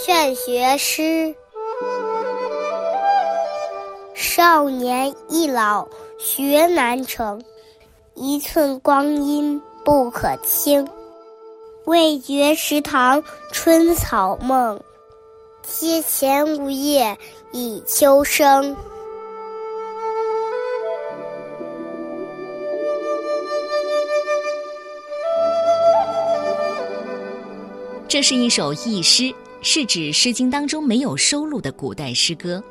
劝学诗：少年易老学难成，一寸光阴不可轻。未觉池塘春草梦，阶前梧叶已秋声。这是一首佚诗，是指《诗经》当中没有收录的古代诗歌。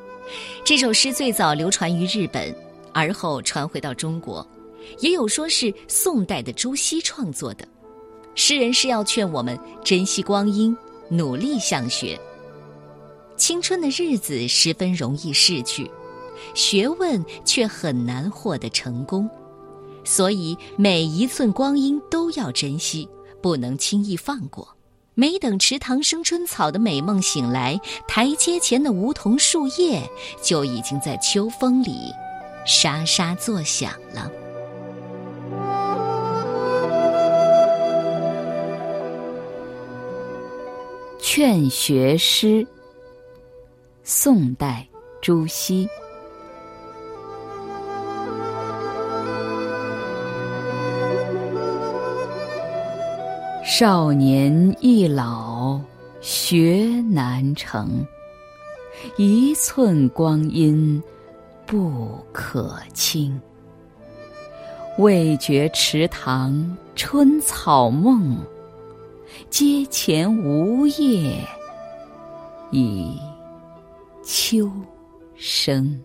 这首诗最早流传于日本，而后传回到中国。也有说是宋代的朱熹创作的。诗人是要劝我们珍惜光阴，努力向学。青春的日子十分容易逝去，学问却很难获得成功，所以每一寸光阴都要珍惜，不能轻易放过。没等池塘生春草的美梦醒来，台阶前的梧桐树叶就已经在秋风里沙沙作响了。劝学诗，宋代朱熹。少年易老学难成，一寸光阴不可轻。未觉池塘春草梦，阶前梧叶已秋声。